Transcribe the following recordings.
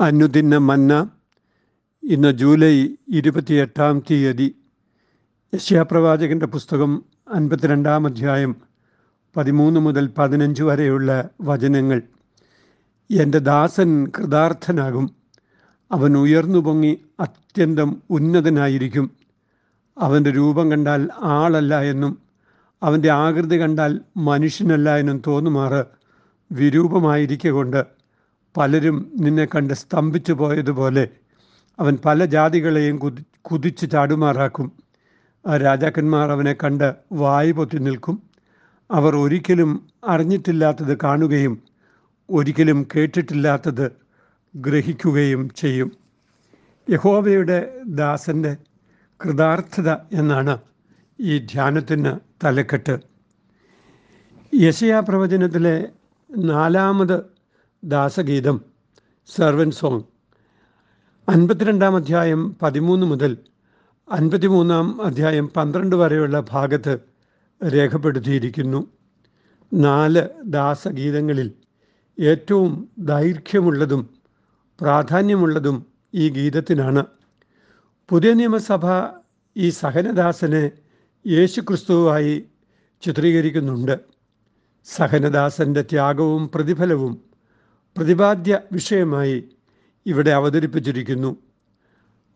അനുദിന മന്ന ഇന്ന് ജൂലൈ ഇരുപത്തിയെട്ടാം തീയതി യശ്യാപ്രവാചകന്റെ പുസ്തകം അൻപത്തിരണ്ടാം അധ്യായം പതിമൂന്ന് മുതൽ പതിനഞ്ച് വരെയുള്ള വചനങ്ങൾ. എന്റെ ദാസൻ കൃതാർത്ഥനാകും. അവൻ ഉയർന്നു പൊങ്ങി അത്യന്തം ഉന്നതനായിരിക്കും. അവന്റെ രൂപം കണ്ടാൽ ആളല്ല എന്നും അവന്റെ ആകൃതി കണ്ടാൽ മനുഷ്യനല്ല എന്നും തോന്നുമാറ് വിരൂപമായിരിക്കൊണ്ട് പലരും നിന്നെ കണ്ട് സ്തംഭിച്ചു പോയതുപോലെ അവൻ പല ജാതികളെയും കുതി കുതിച്ച് ചാടുമാറാക്കും. ആ രാജാക്കന്മാർ അവനെ കണ്ട് വായു പൊത്തി നിൽക്കും. അവർ ഒരിക്കലും അറിഞ്ഞിട്ടില്ലാത്തത് കാണുകയും ഒരിക്കലും കേട്ടിട്ടില്ലാത്തത് ഗ്രഹിക്കുകയും ചെയ്യും. യഹോവയുടെ ദാസന്റെ കൃതാർത്ഥത എന്നാണ് ഈ ധ്യാനത്തിന് തലക്കെട്ട്. യശയാ പ്രവചനത്തിലെ നാലാമത് ദാസഗീതം സെർവൻ സോങ് അൻപത്തിരണ്ടാം അധ്യായം പതിമൂന്ന് മുതൽ അൻപത്തിമൂന്നാം അധ്യായം പന്ത്രണ്ട് വരെയുള്ള ഭാഗത്ത് രേഖപ്പെടുത്തിയിരിക്കുന്നു. നാല് ദാസഗീതങ്ങളിൽ ഏറ്റവും ദൈർഘ്യമുള്ളതും പ്രാധാന്യമുള്ളതും ഈ ഗീതത്തിനാണ്. പുതിയ നിയമസഭ ഈ സഹനദാസനെ യേശുക്രിസ്തുവായി ചിത്രീകരിക്കുന്നുണ്ട്. സഹനദാസന്റെ ത്യാഗവും പ്രതിഫലവും പ്രതിപാദ്യ വിഷയമായി ഇവിടെ അവതരിപ്പിച്ചിരിക്കുന്നു.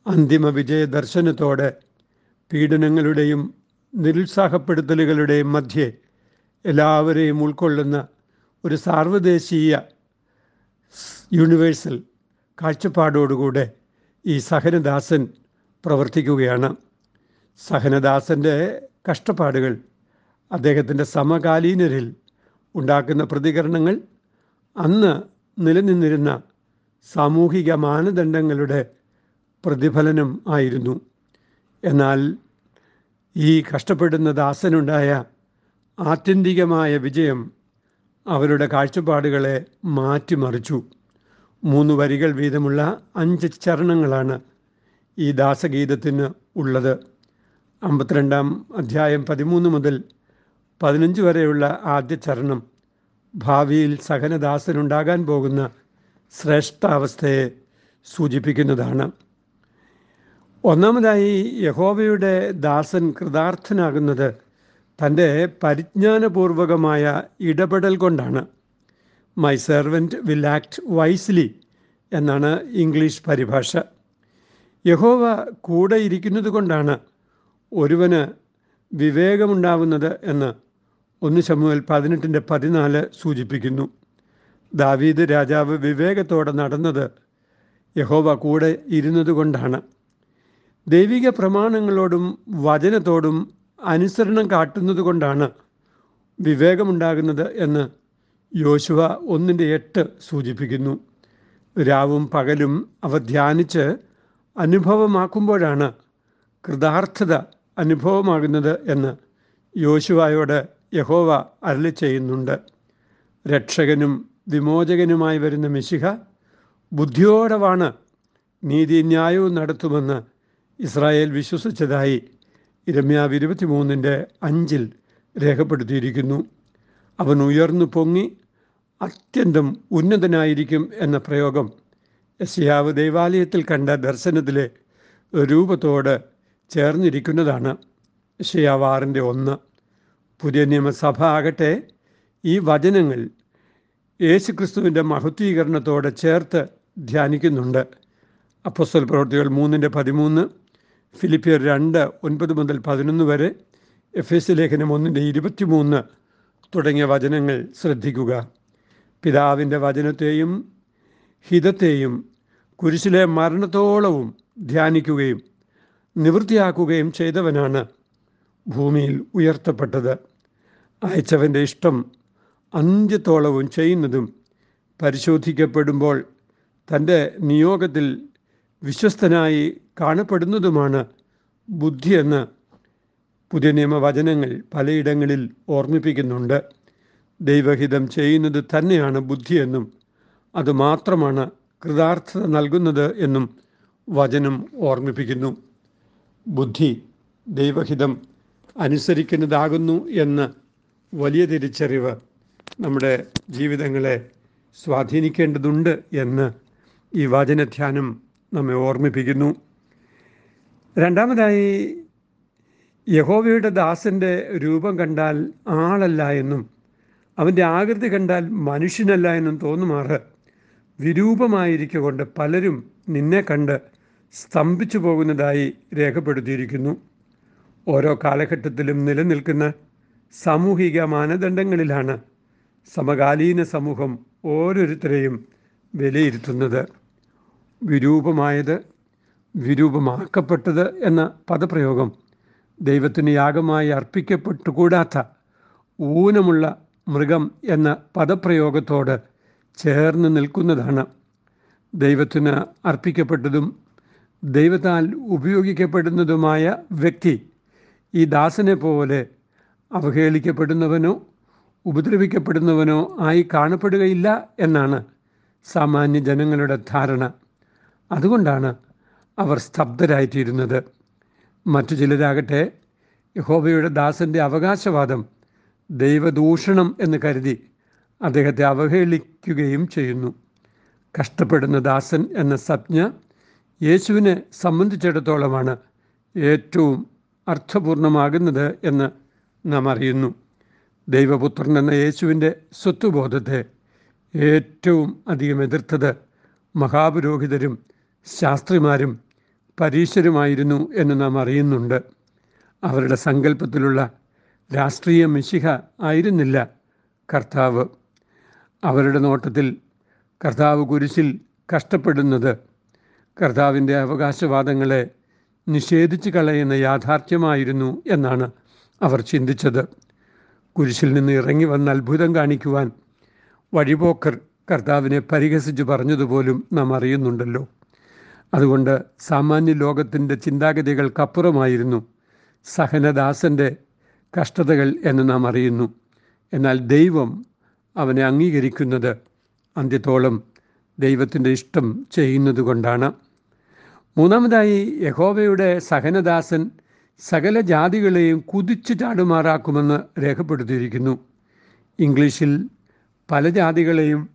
അന്തിമ വിജയ ദർശനത്തോടെ പീഡനങ്ങളുടെയും നിരുത്സാഹപ്പെടുത്തലുകളുടെയും മധ്യേ എല്ലാവരെയും ഉൾക്കൊള്ളുന്ന ഒരു സാർവദേശീയ യൂണിവേഴ്സൽ കാഴ്ചപ്പാടോടുകൂടെ ഈ സഹനദാസൻ പ്രവർത്തിക്കുകയാണ്. സഹനദാസന്റെ കഷ്ടപ്പാടുകൾ അദ്ദേഹത്തിന്റെ സമകാലീനരിൽ ഉണ്ടാക്കുന്ന പ്രതികരണങ്ങൾ അന്ന് നിലനിന്നിരുന്ന സാമൂഹിക മാനദണ്ഡങ്ങളുടെ പ്രതിഫലനം ആയിരുന്നു. എന്നാൽ ഈ കഷ്ടപ്പെടുന്ന ദാസനുണ്ടായ ആത്യന്തികമായ വിജയം അവരുടെ കാഴ്ചപ്പാടുകളെ മാറ്റിമറിച്ചു. മൂന്ന് വരികൾ വീതമുള്ള അഞ്ച് ചരണങ്ങളാണ് ഈ ദാസഗീതത്തിന് ഉള്ളത്. അമ്പത്തിരണ്ടാം അധ്യായം പതിമൂന്ന് മുതൽ പതിനഞ്ച് വരെയുള്ള ആദ്യ ചരണം. ഭാവിയിൽ സഹനദാസനുണ്ടാകാൻ പോകുന്ന ശ്രേഷ്ഠാവസ്ഥയെ സൂചിപ്പിക്കുന്നതാണ്. ഒന്നാമതായി യഹോവയുടെ ദാസൻ കൃതാർത്ഥനാകുന്നത് തന്റെ പരിജ്ഞാനപൂർവകമായ ഇടപെടൽ കൊണ്ടാണ്. My servant will act wisely എന്നാണ് ഇംഗ്ലീഷ് പരിഭാഷ. യഹോവ കൂടെ ഇരിക്കുന്നത് കൊണ്ടാണ് ഒരുവന് വിവേകമുണ്ടാവുന്നത് എന്ന് ഒന്ന് ശമുവൽ പതിനെട്ടിന്റെ പതിനാല് സൂചിപ്പിക്കുന്നു. ദാവീദ് രാജാവ് വിവേകത്തോടെ നടന്നത് യഹോവ കൂടെ ഇരുന്നതുകൊണ്ടാണ്. ദൈവിക പ്രമാണങ്ങളോടും വചനത്തോടും അനുസരണം കാട്ടുന്നത് കൊണ്ടാണ് വിവേകമുണ്ടാകുന്നത് എന്ന് യോശുവ ഒന്നിന്റെ എട്ട് സൂചിപ്പിക്കുന്നു. രാവും പകലും അവ ധ്യാനിച്ച് അനുഭവമാക്കുമ്പോഴാണ് കൃതാർത്ഥത അനുഭവമാകുന്നത് എന്ന് യോശുവായോട് യഹോവ അരളി ചെയ്യുന്നുണ്ട്. രക്ഷകനും വിമോചകനുമായി വരുന്ന മിശിഹ ബുദ്ധിയോടവാണ് നീതിന്യായവും നടത്തുമെന്ന് ഇസ്രായേൽ വിശ്വസിച്ചതായി ഇരമ്യാവ് ഇരുപത്തിമൂന്നിന്റെ അഞ്ചിൽ രേഖപ്പെടുത്തിയിരിക്കുന്നു. അവൻ ഉയർന്നു പൊങ്ങി അത്യന്തം ഉന്നതനായിരിക്കും എന്ന പ്രയോഗം യശയാവ് ദേവാലയത്തിൽ കണ്ട ദർശനത്തിലെ രൂപത്തോട് ചേർന്നിരിക്കുന്നതാണ്. യശയാവ് ഒന്ന്. പുതിയ നിയമസഭ ആകട്ടെ ഈ വചനങ്ങൾ യേശുക്രിസ്തുവിന്റെ മഹത്വീകരണത്തോടെ ചേർത്ത് ധ്യാനിക്കുന്നുണ്ട്. അപ്പസ്വൽ പ്രവർത്തികൾ മൂന്നിന്റെ പതിമൂന്ന് ഫിലിപ്പിയർ രണ്ട് ഒൻപത് മുതൽ പതിനൊന്ന് വരെ എഫ് എസ് ലേഖനം ഒന്നിന്റെ ഇരുപത്തിമൂന്ന് തുടങ്ങിയ വചനങ്ങൾ ശ്രദ്ധിക്കുക. പിതാവിന്റെ വചനത്തെയും ഹിതത്തെയും കുരിശിലെ മരണത്തോളവും ധ്യാനിക്കുകയും നിവൃത്തിയാക്കുകയും ചെയ്തവനാണ് ഭൂമിയിൽ ഉയർത്തപ്പെട്ടത്. അയച്ചവന്റെ ഇഷ്ടം അന്ത്യത്തോളവും ചെയ്യുന്നതും പരിശോധിക്കപ്പെടുമ്പോൾ തന്റെ നിയോഗത്തിൽ വിശ്വസ്തനായി കാണപ്പെടുന്നതുമാണ് ബുദ്ധിയെന്ന് പുതിയ നിയമവചനങ്ങൾ പലയിടങ്ങളിൽ ഓർമ്മിപ്പിക്കുന്നുണ്ട്. ദൈവഹിതം ചെയ്യുന്നത് തന്നെയാണ് ബുദ്ധിയെന്നും അതുമാത്രമാണ് കൃതാർത്ഥത നൽകുന്നത് എന്നും വചനം ഓർമ്മിപ്പിക്കുന്നു. ബുദ്ധി ദൈവഹിതം അനുസരിക്കുന്നതാകുന്നു എന്ന് വലിയ തിരിച്ചറിവ് നമ്മുടെ ജീവിതങ്ങളെ സ്വാധീനിക്കേണ്ടതുണ്ട് എന്ന് ഈ വചനധ്യാനം നമ്മെ ഓർമ്മിപ്പിക്കുന്നു. രണ്ടാമതായി യഹോവയുടെ ദാസന്റെ രൂപം കണ്ടാൽ ആളല്ല എന്നും അവന്റെ ആകൃതി കണ്ടാൽ മനുഷ്യനല്ല എന്നും തോന്നുമാറ്. വിരൂപമായിരിക്കൊണ്ട് പലരും നിന്നെ കണ്ട് സ്തംഭിച്ചു പോകുന്നതായി രേഖപ്പെടുത്തിയിരിക്കുന്നു. ഓരോ കാലഘട്ടത്തിലും നിലനിൽക്കുന്ന സാമൂഹിക മാനദണ്ഡങ്ങളിലാണ് സമകാലീന സമൂഹം ഓരോരുത്തരെയും വിലയിരുത്തുന്നത്. വിരൂപമായത് വിരൂപമാക്കപ്പെട്ടത് എന്ന പദപ്രയോഗം ദൈവത്തിന് യാഗമായി അർപ്പിക്കപ്പെട്ടുകൂടാത്ത ഊനമുള്ള മൃഗം എന്ന പദപ്രയോഗത്തോട് ചേർന്ന് നിൽക്കുന്നതാണ്. ദൈവത്തിന് അർപ്പിക്കപ്പെട്ടതും ദൈവത്താൽ ഉപയോഗിക്കപ്പെടുന്നതുമായ വ്യക്തി ഈ ദാസനെ പോലെ അവഹേളിക്കപ്പെടുന്നവനോ ഉപദ്രവിക്കപ്പെടുന്നവനോ ആയി കാണപ്പെടുകയില്ല എന്നാണ് സാമാന്യ ജനങ്ങളുടെ ധാരണ. അതുകൊണ്ടാണ് അവർ സ്തബ്ധരായിത്തീരുന്നത്. മറ്റു ചിലരാകട്ടെ യഹോബയുടെ ദാസന്റെ അവകാശവാദം ദൈവദൂഷണം എന്ന് കരുതി അദ്ദേഹത്തെ അവഹേളിക്കുകയും ചെയ്യുന്നു. കഷ്ടപ്പെടുന്ന ദാസൻ എന്ന സംജ്ഞ യേശുവിനെ സംബന്ധിച്ചിടത്തോളമാണ് ഏറ്റവും അർത്ഥപൂർണമാകുന്നത് എന്ന് നാം അറിയുന്നു. ദൈവപുത്രൻ എന്ന യേശുവിന്റെ സ്വത്വബോധത്തെ ഏറ്റവും അധികം എതിർത്തത് മഹാപുരോഹിതരും ശാസ്ത്രിമാരും പരീശരുമായിരുന്നു എന്ന് നാം അറിയുന്നുണ്ട്. അവരുടെ സങ്കല്പത്തിലുള്ള രാഷ്ട്രീയ മിശിഹ ആയിരുന്നില്ല കർത്താവ്. അവരുടെ നോട്ടത്തിൽ കർത്താവ് കുരിശിൽ കഷ്ടപ്പെടുന്നത് കർത്താവിന്റെ അവകാശവാദങ്ങളെ നിഷേധിച്ച് കളയുന്ന യാഥാർത്ഥ്യമായിരുന്നു എന്നാണ് അവർ ചിന്തിച്ചത്. കുരിശിൽ നിന്ന് ഇറങ്ങി വന്ന അത്ഭുതം കാണിക്കുവാൻ വഴിപോക്കർ കർത്താവിനെ പരിഹസിച്ച് പറഞ്ഞതുപോലും നാം അറിയുന്നുണ്ടല്ലോ. അതുകൊണ്ട് സാമാന്യ ലോകത്തിന്റെ ചിന്താഗതികൾക്കപ്പുറമായിരുന്നു സഹനദാസന്റെ കഷ്ടതകൾ എന്ന് നാം അറിയുന്നു. എന്നാൽ ദൈവം അവനെ അംഗീകരിക്കുന്നത്. അന്ത്യത്തോളം ദൈവത്തിന്റെ ഇഷ്ടം ചെയ്യുന്നത് കൊണ്ടാണ് മൂന്നാമതായി യഹോവയുടെ സഹനദാസൻ സകല ജാതികളെയും കുതിച്ചു ചാടുമാറാക്കുമെന്ന് രേഖപ്പെടുത്തിയിരിക്കുന്നു. ഇംഗ്ലീഷിൽ പല ജാതികളെയും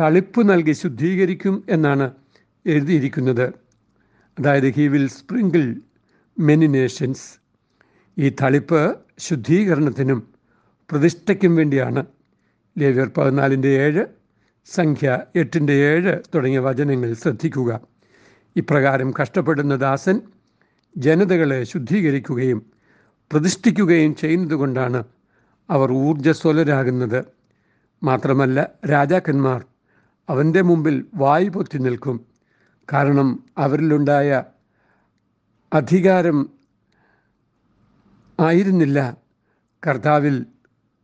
തളിപ്പ് നൽകി ശുദ്ധീകരിക്കും എന്നാണ് എഴുതിയിരിക്കുന്നത്. അതായത് he will sprinkle many nations ഈ തളിപ്പ് ശുദ്ധീകരണത്തിനും പ്രതിഷ്ഠയ്ക്കും വേണ്ടിയാണ്. ലേവ്യർ പതിനാലിന്റെ ഏഴ് സംഖ്യ എട്ടിന്റെ ഏഴ് തുടങ്ങിയ വചനങ്ങൾ ശ്രദ്ധിക്കുക. ഇപ്രകാരം കഷ്ടപ്പെടുന്ന ദാസൻ ജനതകളെ ശുദ്ധീകരിക്കുകയും പ്രതിഷ്ഠിക്കുകയും ചെയ്യുന്നതുകൊണ്ടാണ് അവർ ഊർജസ്വലരാകുന്നത്. മാത്രമല്ല രാജാക്കന്മാർ അവന്റെ മുമ്പിൽ വായു പൊത്തി നിൽക്കും. കാരണം അവരിലുണ്ടായ അധികാരം ആയിരുന്നില്ല കർത്താവിൽ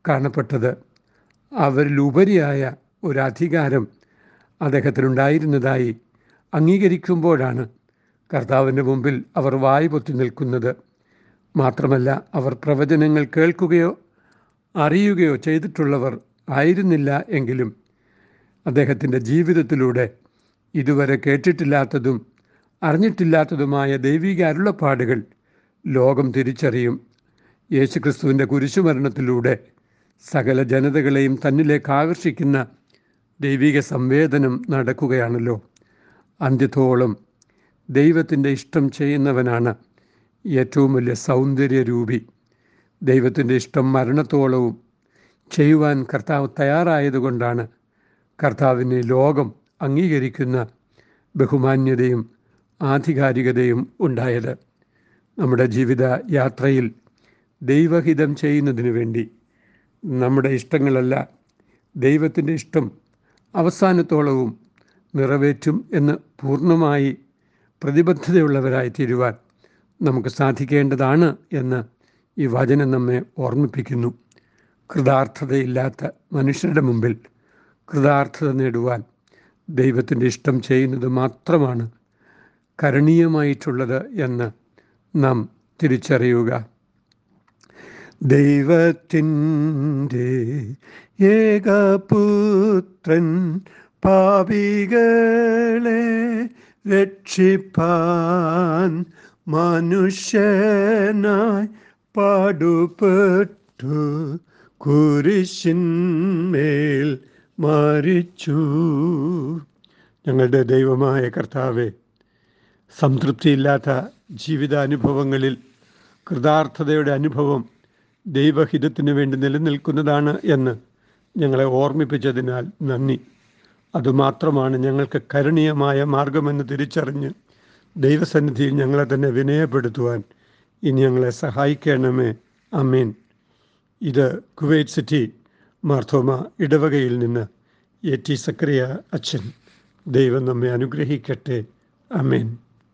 കാണപ്പെട്ടത്. അവരിലുപരിയായ ഒരധികാരം അദ്ദേഹത്തിനുണ്ടായിരുന്നതായി അംഗീകരിക്കുമ്പോഴാണ് കർത്താവിന്റെ മുമ്പിൽ അവർ വായു പൊത്തി നിൽക്കുന്നത്. മാത്രമല്ല അവർ പ്രവചനങ്ങൾ കേൾക്കുകയോ അറിയുകയോ ചെയ്തിട്ടുള്ളവർ ആയിരുന്നില്ല എങ്കിലും അദ്ദേഹത്തിന്റെ ജീവിതത്തിലൂടെ ഇതുവരെ കേട്ടിട്ടില്ലാത്തതും അറിഞ്ഞിട്ടില്ലാത്തതുമായ ദൈവിക അരുളപ്പാടുകൾ ലോകം തിരിച്ചറിയും. യേശുക്രിസ്തുവിന്റെ കുരിശുമരണത്തിലൂടെ സകല ജനതകളെയും തന്നിലേക്ക് ആകർഷിക്കുന്ന ദൈവിക സംവേദനം നടക്കുകയാണല്ലോ. അന്ത്യത്തോളം ദൈവത്തിന്റെ ഇഷ്ടം ചെയ്യുന്നവനാണ് ഏറ്റവും വലിയ സൗന്ദര്യരൂപി. ദൈവത്തിന്റെ ഇഷ്ടം മരണത്തോളവും ചെയ്യുവാൻ കർത്താവ് തയ്യാറായതുകൊണ്ടാണ് കർത്താവിനെ ലോകം അംഗീകരിക്കുന്ന ബഹുമാന്യതയും ആധികാരികതയും ഉണ്ടായത്. നമ്മുടെ ജീവിത യാത്രയിൽ ദൈവഹിതം ചെയ്യുന്നതിന് വേണ്ടി നമ്മുടെ ഇഷ്ടങ്ങളല്ല ദൈവത്തിന്റെ ഇഷ്ടം അവസാനത്തോളവും നിറവേറ്റും എന്ന് പൂർണമായി പ്രതിബദ്ധതയുള്ളവരായി തീരുവാൻ നമുക്ക് സാധിക്കേണ്ടതാണ് എന്ന് ഈ വചനം നമ്മെ ഓർമ്മിപ്പിക്കുന്നു. കൃതാർത്ഥതയില്ലാത്ത മനുഷ്യരുടെ മുമ്പിൽ കൃതാർത്ഥത നേടുവാൻ ദൈവത്തിന്റെ ഇഷ്ടം ചെയ്യുന്നത് മാത്രമാണ് കരണീയമായിട്ടുള്ളത് എന്ന് നാം തിരിച്ചറിയുക. ദൈവത്തിന്റെ ഏകപുത്രൻ പാപികളെ രക്ഷിപ്പാൻ മനുഷ്യനായി പാടുപെട്ടു. കുരിശിന്മേൽ മരിച്ചു. ഞങ്ങളുടെ ദൈവമായ കർത്താവെ സംതൃപ്തിയില്ലാത്ത ജീവിതാനുഭവങ്ങളിൽ കൃതാർത്ഥതയുടെ അനുഭവം ദൈവഹിതത്തിന് വേണ്ടി നിലനിൽക്കുന്നതാണ് എന്ന് ഞങ്ങളെ ഓർമ്മിപ്പിച്ചതിനാൽ നന്ദി. അതുമാത്രമാണ് ഞങ്ങൾക്ക് കരുണീയമായ മാർഗമെന്ന് തിരിച്ചറിഞ്ഞ് ദൈവസന്നിധിയിൽ ഞങ്ങളെ തന്നെ വിനയപ്പെടുത്തുവാൻ ഇനി ഞങ്ങളെ സഹായിക്കണമേ. അമീൻ ഇത് കുവൈറ്റ് സിറ്റി മാർത്തോമ ഇടവകയിൽ നിന്ന് എ ടി സക്രിയ അച്ഛൻ. ദൈവം നമ്മെ അനുഗ്രഹിക്കട്ടെ. അമേൻ